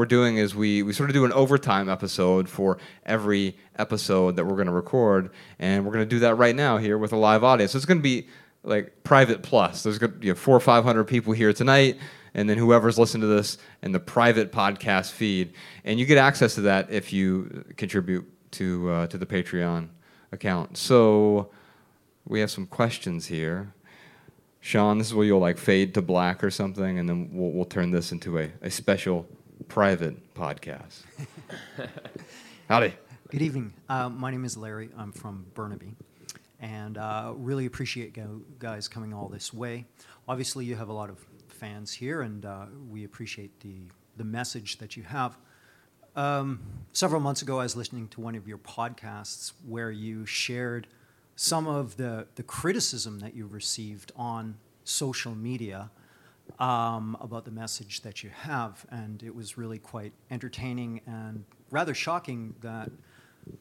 We're doing is we, we sort of do an overtime episode for every episode that we're going to record. And we're going to do that right now here with a live audience. So it's going to be like private plus. There's going to be four or 500 people here tonight. And then whoever's listened to this in the private podcast feed. And you get access to that if you contribute to, uh, to the Patreon account. So we have some questions here. Sean, this is where you'll like fade to black or something, and then we'll, we'll turn this into a, a special private podcast. Howdy. Good evening. Uh, my name is Larry. I'm from Burnaby. And uh, really appreciate go- guys coming all this way. Obviously, you have a lot of fans here, and uh, we appreciate the, the message that you have. Um, several months ago, I was listening to one of your podcasts where you shared some of the, the criticism that you received on social media um, about the message that you have. And it was really quite entertaining and rather shocking that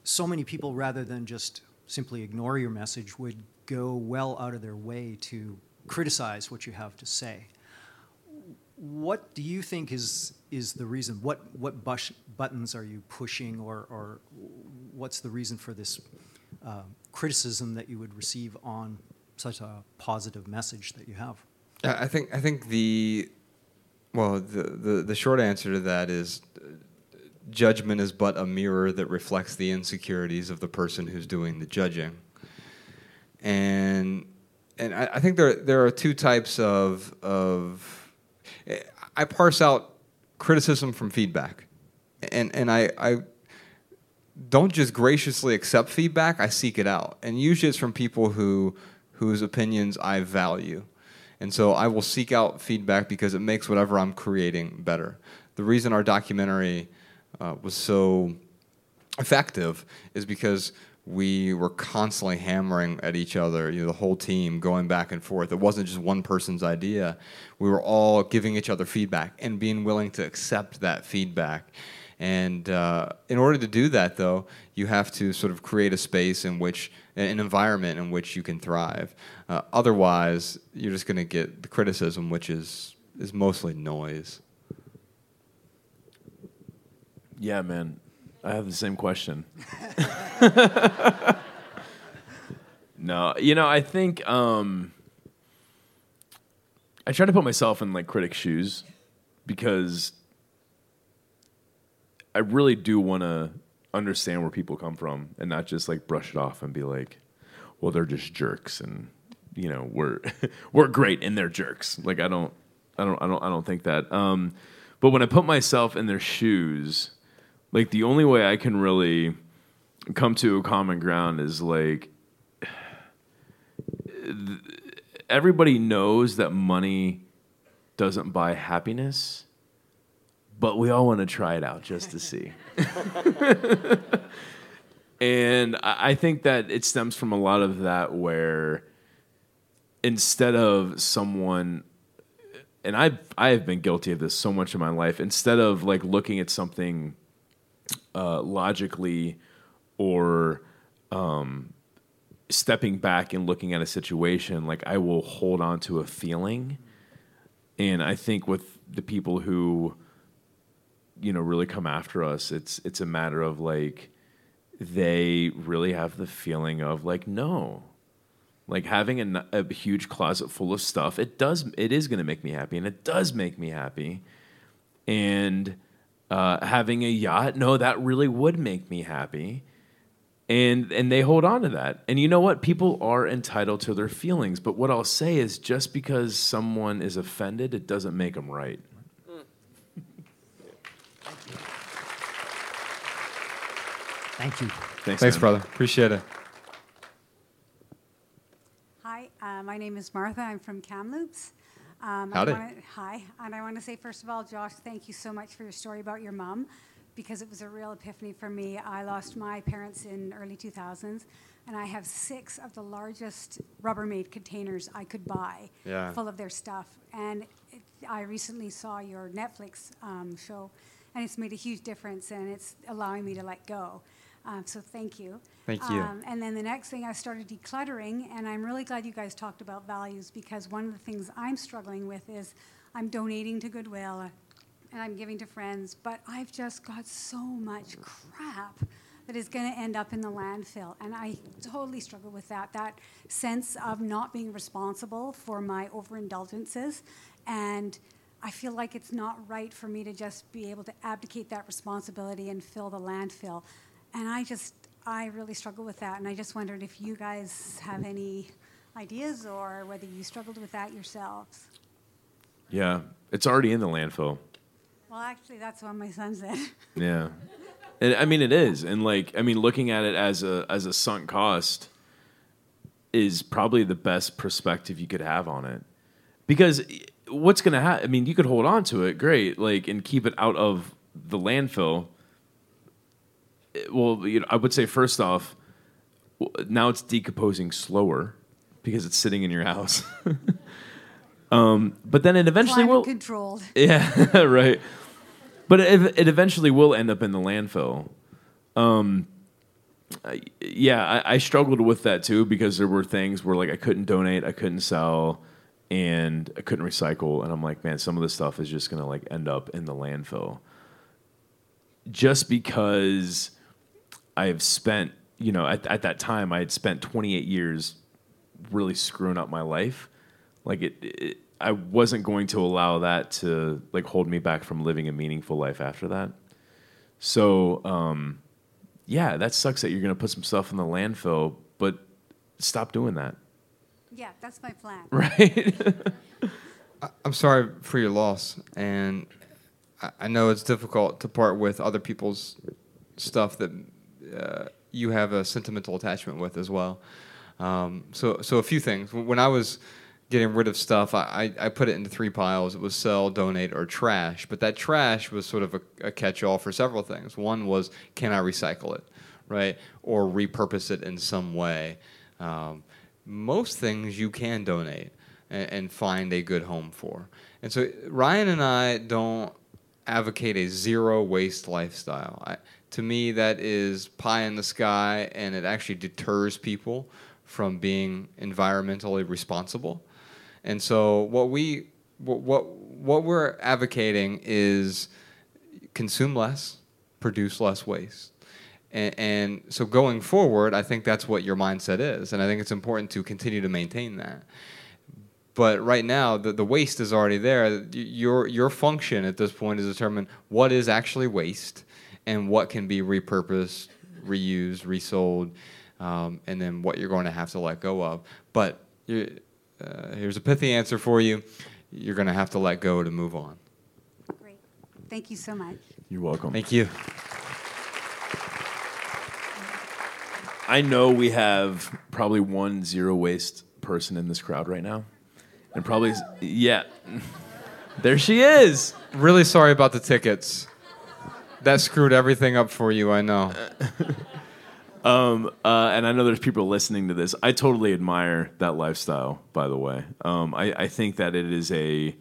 so many people, rather than just simply ignore your message, would go well out of their way to criticize what you have to say. What do you think is is the reason? What what bush, buttons are you pushing, or or what's the reason for this uh, criticism that you would receive on such a positive message that you have? I think I think the well the, the, the short answer to that is uh, judgment is but a mirror that reflects the insecurities of the person who's doing the judging. And and I, I think there there are two types of of I parse out criticism from feedback. And and I, I don't just graciously accept feedback, I seek it out. And usually it's from people who whose opinions I value. And so I will seek out feedback because it makes whatever I'm creating better. The reason our documentary uh, was so effective is because we were constantly hammering at each other, you know, the whole team going back and forth. It wasn't just one person's idea. We were all giving each other feedback and being willing to accept that feedback. And uh, in order to do that, though, you have to sort of create a space in which, an environment in which you can thrive. Uh, otherwise, you're just going to get the criticism, which is is mostly noise. Yeah, man. I have the same question. no, you know, I think um, I try to put myself in like critic shoes because I really do want to understand where people come from and not just like brush it off and be like, well, they're just jerks and you know we're we're great and they're jerks. Like I don't I don't I don't I don't think that. Um, but when I put myself in their shoes, like the only way I can really come to a common ground is like everybody knows that money doesn't buy happiness, but we all want to try it out just to see. and I think that it stems from a lot of that where instead of someone and I I have been guilty of this so much in my life. Instead of like looking at something uh, logically or um, stepping back and looking at a situation, like I will hold on to a feeling. And I think with the people who, you know, really come after us, it's it's a matter of like they really have the feeling of like no, like having a, a huge closet full of stuff. It does it is going to make me happy, and it does make me happy, and uh, having a yacht, no, that really would make me happy. And and they hold on to that. And you know what? People are entitled to their feelings. But what I'll say is just because someone is offended, it doesn't make them right. Thank you. Thanks, Thanks, man. brother. Appreciate it. Hi, uh, my name is Martha. I'm from Kamloops. Um, Howdy. I wanna, hi, and I want to say first of all, Josh, thank you so much for your story about your mom, because it was a real epiphany for me. I lost my parents in early 2000s, and I have six of the largest Rubbermaid containers I could buy Yeah. full of their stuff. And it, I recently saw your Netflix um, show, and it's made a huge difference, and it's allowing me to let go. Um, so thank you. Thank you. Um, and then the next thing, I started decluttering, and I'm really glad you guys talked about values because one of the things I'm struggling with is I'm donating to Goodwill uh, and I'm giving to friends, but I've just got so much crap that is going to end up in the landfill. And I totally struggle with that that sense of not being responsible for my overindulgences. And I feel like it's not right for me to just be able to abdicate that responsibility and fill the landfill. And I just, I really struggle with that. And I just wondered if you guys have any ideas or whether you struggled with that yourselves. Yeah, it's already in the landfill. Well, actually, that's what my son said. Yeah, and I mean it is, and like I mean, looking at it as a as a sunk cost is probably the best perspective you could have on it, because eh, what's gonna happen? I mean, you could hold on to it, great, like and keep it out of the landfill. Well, you know, I would say first off, now it's decomposing slower because it's sitting in your house. um, but then it eventually Climate will. controlled. Yeah, right. But it, it eventually will end up in the landfill. Um, I- yeah, I, I struggled with that too because there were things where like I couldn't donate, I couldn't sell, and I couldn't recycle, and I'm like, man, some of this stuff is just gonna like end up in the landfill. Just because I have spent, you know, at, at that time I had spent 28 years really screwing up my life. Like it, it, I wasn't going to allow that to like hold me back from living a meaningful life after that. So, um, yeah, that sucks that you're going to put some stuff in the landfill, but stop doing that, Yeah, that's my plan. right? I'm sorry for your loss, and I- I know it's difficult to part with other people's stuff that you have a sentimental attachment with as well. Um, so, so a few things. When I was getting rid of stuff, I, I, I put it into three piles. It was sell, donate, or trash. But that trash was sort of a, a catch-all for several things. One was, can I recycle it, right, or repurpose it in some way? Um, most things you can donate and, and find a good home for. And so Ryan and I don't advocate a zero waste lifestyle. I, to me, that is pie in the sky, and it actually deters people from being environmentally responsible. And so, what we what what, what we're advocating is consume less, produce less waste. And, and so going forward, I think that's what your mindset is, and I think it's important to continue to maintain that. But right now, the, the waste is already there. Your your function at this point is determine what is actually waste and what can be repurposed, reused, resold, um, and then what you're going to have to let go of. But you- uh, here's a pithy answer for you: you're going to have to let go to move on. Great. Thank you so much. You're welcome. Thank you. I know we have probably one zero waste person in this crowd right now, and probably yeah, there she is. Really sorry about the tickets. That screwed everything up for you. I know. Um, uh, and I know there's people listening to this. I totally admire that lifestyle. By the way, um, I, I think that it is a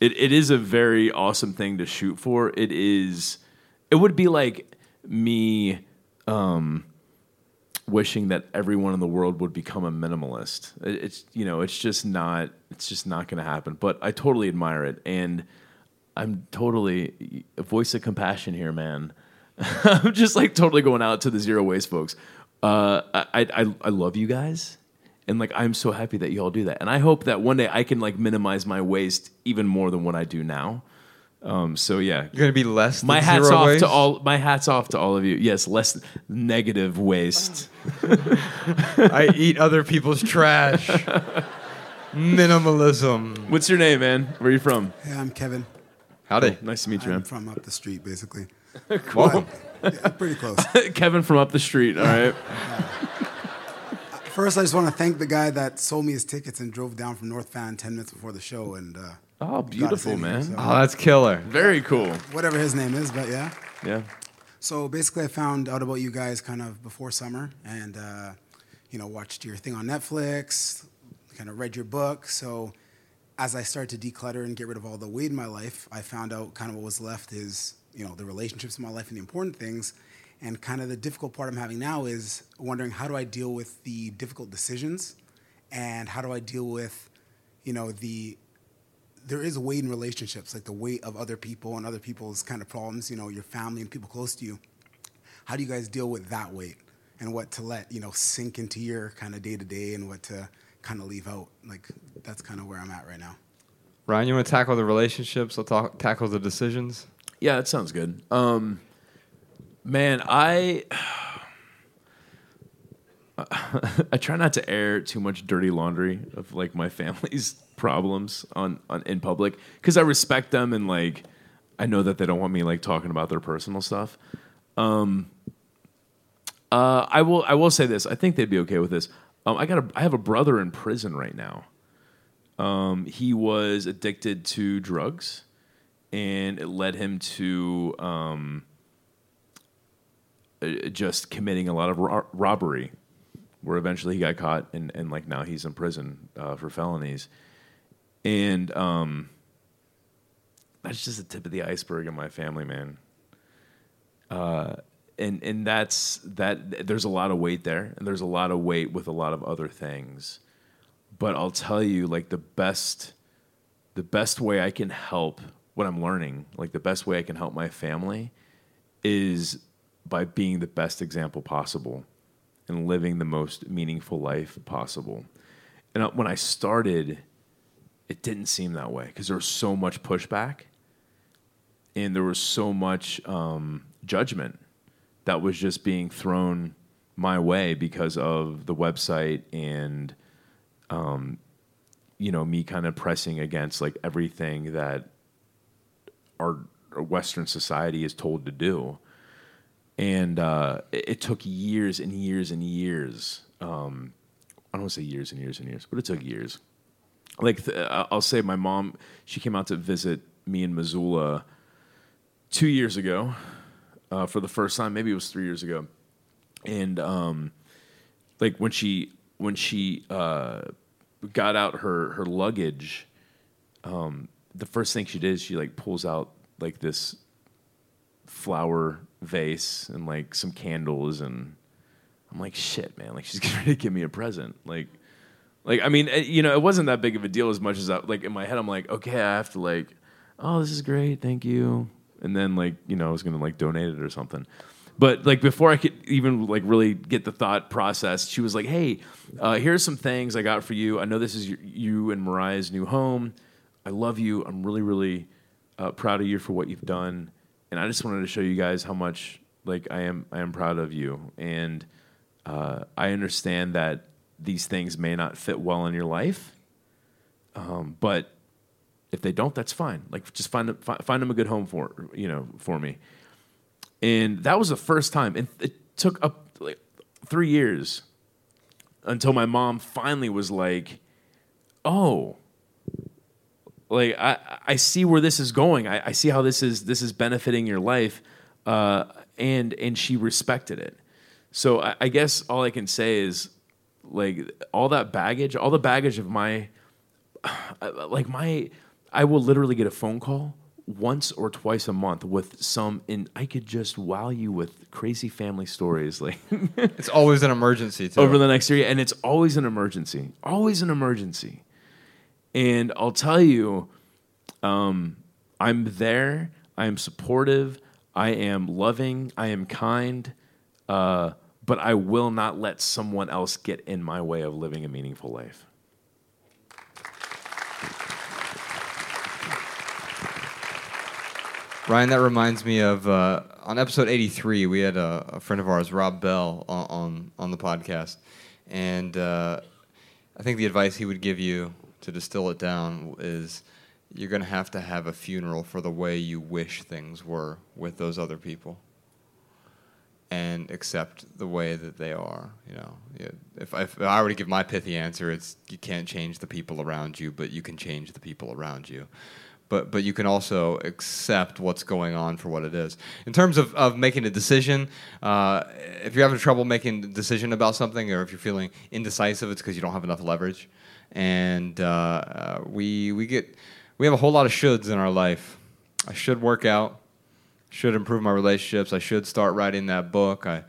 it, it is a very awesome thing to shoot for. It is. It would be like me um, wishing that everyone in the world would become a minimalist. It, it's you know it's just not it's just not going to happen. But I totally admire it, and I'm totally a voice of compassion here, man. I'm just like totally going out to the zero waste folks. Uh, I, I I love you guys, and like I'm so happy that you all do that. And I hope that one day I can like minimize my waste even more than what I do now. Um, so yeah, You're going to be less. my hats zero off waste? to all. My hats off to all of you. Yes, less negative waste. I eat other people's trash. Minimalism. What's your name, man? Where are you from? Yeah, I'm Kevin. Howdy. Nice to meet you, I'm man. from up the street, basically. Cool. But, yeah, pretty close. Kevin from up the street. All right. First, I just want to thank the guy that sold me his tickets and drove down from North Van 10 minutes before the show. And uh, Oh, beautiful, in here, man. so Oh, that's killer. Very cool. whatever his name is, but yeah. Yeah. So basically, I found out about you guys kind of before summer, and uh, you know, watched your thing on Netflix, kind of read your book. So as I started to declutter and get rid of all the weight in my life, I found out kind of what was left is, you know, the relationships in my life and the important things. And kind of the difficult part I'm having now is wondering how do I deal with the difficult decisions and how do I deal with, you know, the there is weight in relationships, like the weight of other people and other people's kind of problems, you know, your family and people close to you. How do you guys deal with that weight and what to let, you know, sink into your kind of day to day and what to kind of leave out? Like, that's kind of where I'm at right now. Ryan, you want to tackle the relationships? I'll talk, tackle the decisions. Yeah, that sounds good. Um, man, I I try not to air too much dirty laundry of like my family's problems on, on in public because I respect them and like I know that they don't want me like talking about their personal stuff. Um, uh, I will I will say this. I think they'd be okay with this. Um, I got a I have a brother in prison right now. Um, he was addicted to drugs, and it led him to um, uh, just committing a lot of ro- robbery. Where eventually he got caught, and, and like now he's in prison uh, for felonies, and um, that's just the tip of the iceberg in my family, man. Uh, and and that's that. There's a lot of weight there, and there's a lot of weight with a lot of other things. But I'll tell you, like the best, the best way I can help what I'm learning, like the best way I can help my family, is by being the best example possible and living the most meaningful life possible. And uh, when I started, it didn't seem that way because there was so much pushback and there was so much um, judgment that was just being thrown my way because of the website and um, you know me kind of pressing against like everything that our, Western society is told to do and uh, it, it, took years and years and years. Um, I don't want to say years and years and years, but it took years. Like th- I'll say, my mom, she came out to visit me in Missoula two years ago uh, for the first time. Maybe it was three years ago, and um, like when she when she uh, got out her her luggage, um, the first thing she did is she like pulls out like this flower vase and like some candles and I'm like shit man like she's gonna give me a present like like I mean it, you know it wasn't that big of a deal as much as I, like in my head I'm like okay I have to like oh this is great thank you and then like you know I was gonna like donate it or something but like before I could even like really get the thought process, she was like, "Hey, uh, here's some things I got for you. I know this is your, you and Mariah's new home. I love you. I'm really, really uh, proud of you for what you've done and I just wanted to show you guys how much like I am I am proud of you, and uh, I understand that these things may not fit well in your life, um, but if they don't, that's fine. Like just find find, find them a good home for you know for me. And that was the first time, and it took up like three years until my mom finally was like, "Oh, like I, I see where this is going. I, I see how this is this is benefiting your life, uh, and and she respected it. So I, I guess all I can say is like all that baggage, all the baggage of my like my I will literally get a phone call once or twice a month with some and I could just wow you with crazy family stories like it's always an emergency too. over the next year and it's always an emergency always an emergency and I'll tell you, um, I'm there. I am supportive. I am loving. I am kind. Uh, but I will not let someone else get in my way of living a meaningful life. Ryan, that reminds me of uh, on episode 83, we had a, a, friend of ours, Rob Bell, on, on, the podcast. And uh, I think the advice he would give you to distill it down is you're going to have to have a funeral for the way you wish things were with those other people and accept the way that they are you know if, if i were to give my pithy answer it's you can't change the people around you but you can change the people around you but but you can also accept what's going on for what it is. In terms of, of making a decision, uh, if you're having trouble making a decision about something, or if you're feeling indecisive, it's because you don't have enough leverage. And uh, uh, we we get we have a whole lot of shoulds in our life. I should work out, should improve my relationships. I should start writing that book. I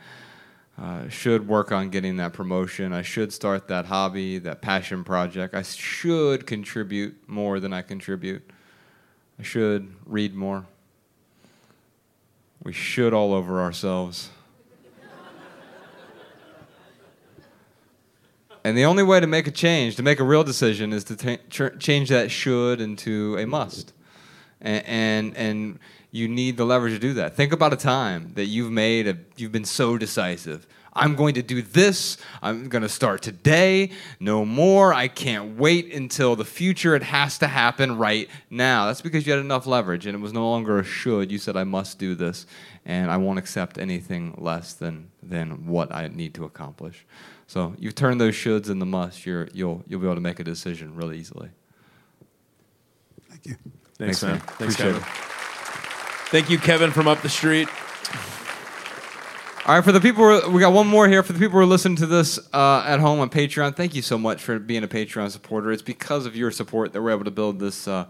uh, should work on getting that promotion. I should start that hobby, that passion project. I should contribute more than I contribute. I should read more. We should all over ourselves. and the only way to make a change, to make a real decision, is to t- ch- change that should into a must. And, and, and you need the leverage to do that. Think about a time that you've made, a, you've been so decisive. I'm going to do this. I'm going to start today. No more. I can't wait until the future. It has to happen right now. That's because you had enough leverage and it was no longer a should. You said, I must do this and I won't accept anything less than, than what I need to accomplish. So you turn those shoulds into must, you're, you'll, you'll be able to make a decision really easily. Thank you. Thanks, Thanks, man. man. Thanks, Appreciate Kevin. Thank you, Kevin from up the street. All right, for the people, who we got one more here. For the people who are listening to this uh, at home on Patreon, thank you so much for being a Patreon supporter. It's because of your support that we're able to build this uh,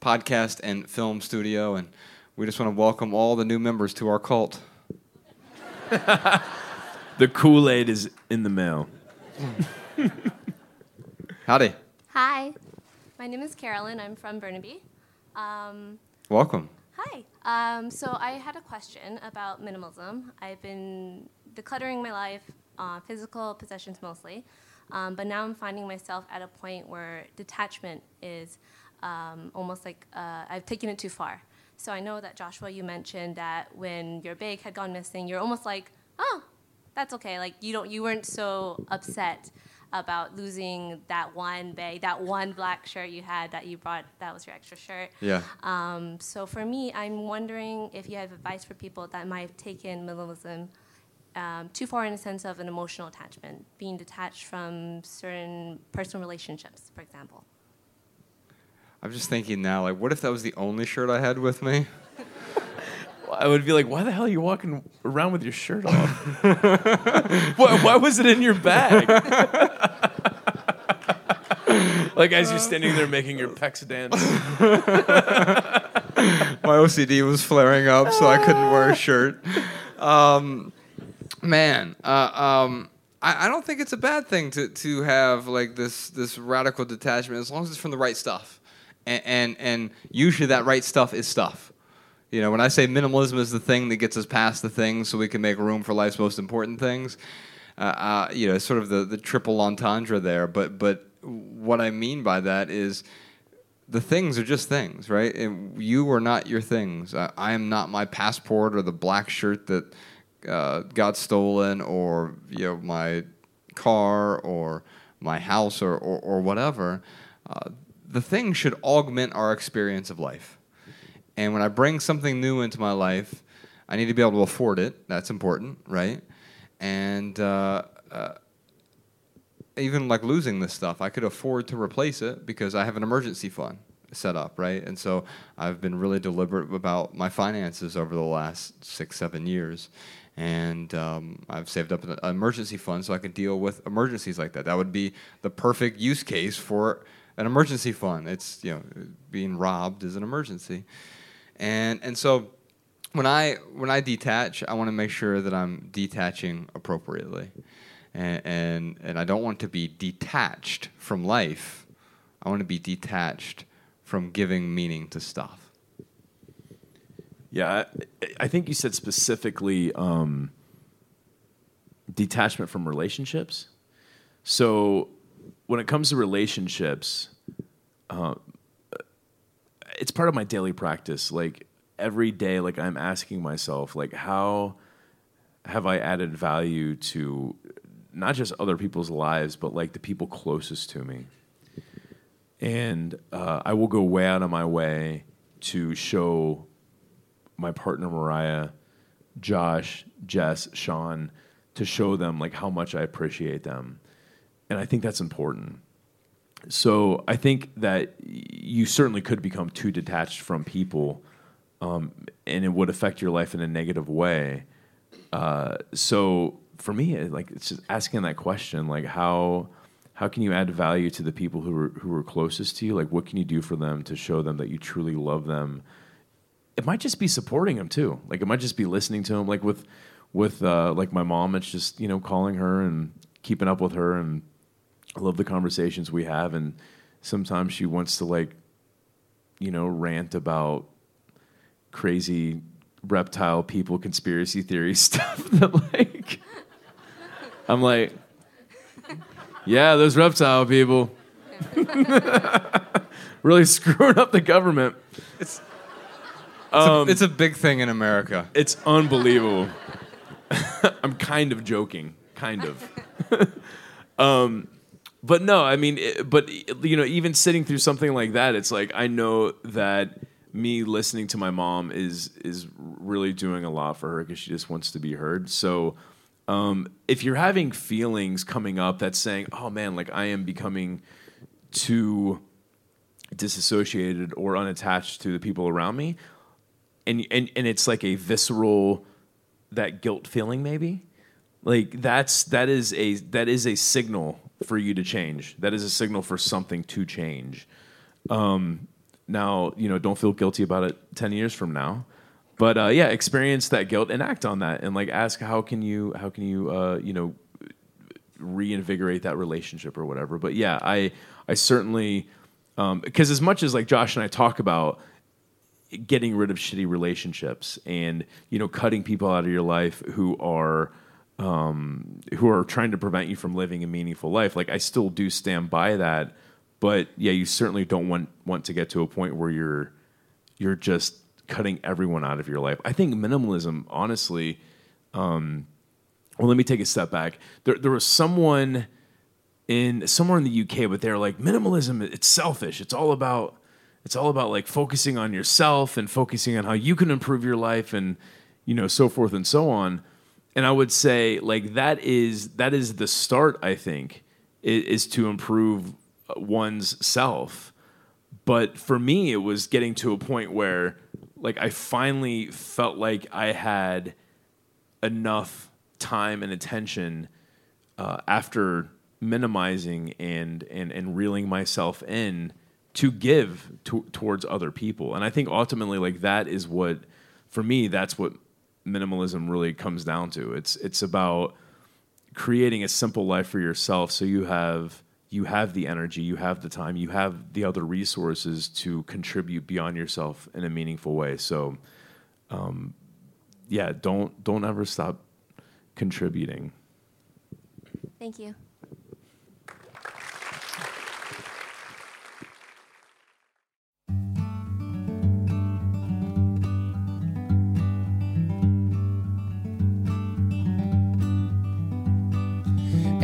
podcast and film studio, and we just want to welcome all the new members to our cult. The Kool Aid is in the mail. Howdy, Hi, my name is Carolyn. I'm from Burnaby. Um, welcome. Hi. Um, so I had a question about minimalism. I've been decluttering my life, uh, physical possessions mostly, um, but now I'm finding myself at a point where detachment is um, almost like uh, I've taken it too far. So I know that Joshua, you mentioned that when your bag had gone missing, you're almost like, oh, that's okay. Like you don't, you weren't so upset about losing that one bag, that one black shirt you had that you brought. That was your extra shirt. Yeah. Um, so for me, I'm wondering if you have advice for people that might have taken minimalism um, too far in the sense of an emotional attachment, being detached from certain personal relationships, for example. I'm just thinking now, like, what if that was the only shirt I had with me? I would be like, why the hell are you walking around with your shirt off? why, why was it in your bag? like as you're standing there making your pecs dance. my OCD was flaring up, so I couldn't wear a shirt. Um, man, uh, um, I, I don't think it's a bad thing to, to have like this this radical detachment as long as it's from the right stuff, and and, and usually that right stuff is stuff. You know, when I say minimalism is the thing that gets us past the things, so we can make room for life's most important things. Uh, uh, you know, sort of the, the triple entendre there. But but what I mean by that is the things are just things, right? And you are not your things. I, I am not my passport or the black shirt that uh, got stolen, or you know my car or my house or or, or whatever. Uh, the things should augment our experience of life. And when I bring something new into my life, I need to be able to afford it. That's important, right? And uh, uh, even like losing this stuff, I could afford to replace it because I have an emergency fund set up, right? And so I've been really deliberate about my finances over the last six, seven years. And um, I've saved up an emergency fund so I can deal with emergencies like that. That would be the perfect use case for an emergency fund. It's, you know, being robbed is an emergency. And, and so when I when I detach, I want to make sure that I'm detaching appropriately, and, and and I don't want to be detached from life. I want to be detached from giving meaning to stuff. Yeah, I, I think you said specifically um, detachment from relationships. So when it comes to relationships, uh, it's part of my daily practice. Like every day, like I'm asking myself, like how have I added value to not just other people's lives, but like the people closest to me. And uh, I will go way out of my way to show my partner Mariah, Josh, Jess, Sean, to show them like how much I appreciate them. And I think that's important. So I think that you certainly could become too detached from people, um, and it would affect your life in a negative way. Uh, so for me, like it's just asking that question, like how how can you add value to the people who are who are closest to you? Like what can you do for them to show them that you truly love them? It might just be supporting them too. Like it might just be listening to them. Like with with uh, like my mom, it's just you know calling her and keeping up with her and I love the conversations we have, and sometimes she wants to like, you know, rant about crazy reptile people conspiracy theory stuff that like I'm like, yeah, those reptile people really screwing up the government. It's Um, a, it's a big thing in America. It's unbelievable. I'm kind of joking, kind of. um, but no, I mean, it, but you know, even sitting through something like that, it's like I know that me listening to my mom is is really doing a lot for her because she just wants to be heard. So, um, if you're having feelings coming up that's saying, "Oh man, like I am becoming too disassociated or unattached to the people around me," and and and it's like a visceral that guilt feeling maybe like that's that is a that is a signal for you to change. That is a signal for something to change. Um now you know don't feel guilty about it 10 years from now. But uh yeah experience that guilt and act on that and like ask how can you how can you uh you know reinvigorate that relationship or whatever. But yeah i i certainly um because as much as like josh and i talk about getting rid of shitty relationships and you know cutting people out of your life who are um, who are trying to prevent you from living a meaningful life. Like I still do stand by that, but yeah, you certainly don't want want to get to a point where you're you're just cutting everyone out of your life. I think minimalism, honestly. Um, well, let me take a step back. There, there was someone in somewhere in the UK, but they're like minimalism. It's selfish. It's all about it's all about like focusing on yourself and focusing on how you can improve your life and you know so forth and so on and i would say like that is that is the start i think i- is, to improve one's self. But for me it was getting to a point where like i finally felt like i had enough time and attention uh, after minimizing and, and and reeling myself in to give to, towards other people. And i think ultimately like that is what for me that's what minimalism really comes down to. It's it's about creating a simple life for yourself so you have you have the energy you have the time you have the other resources to contribute beyond yourself in a meaningful way. So um, yeah don't don't ever stop contributing. Thank you.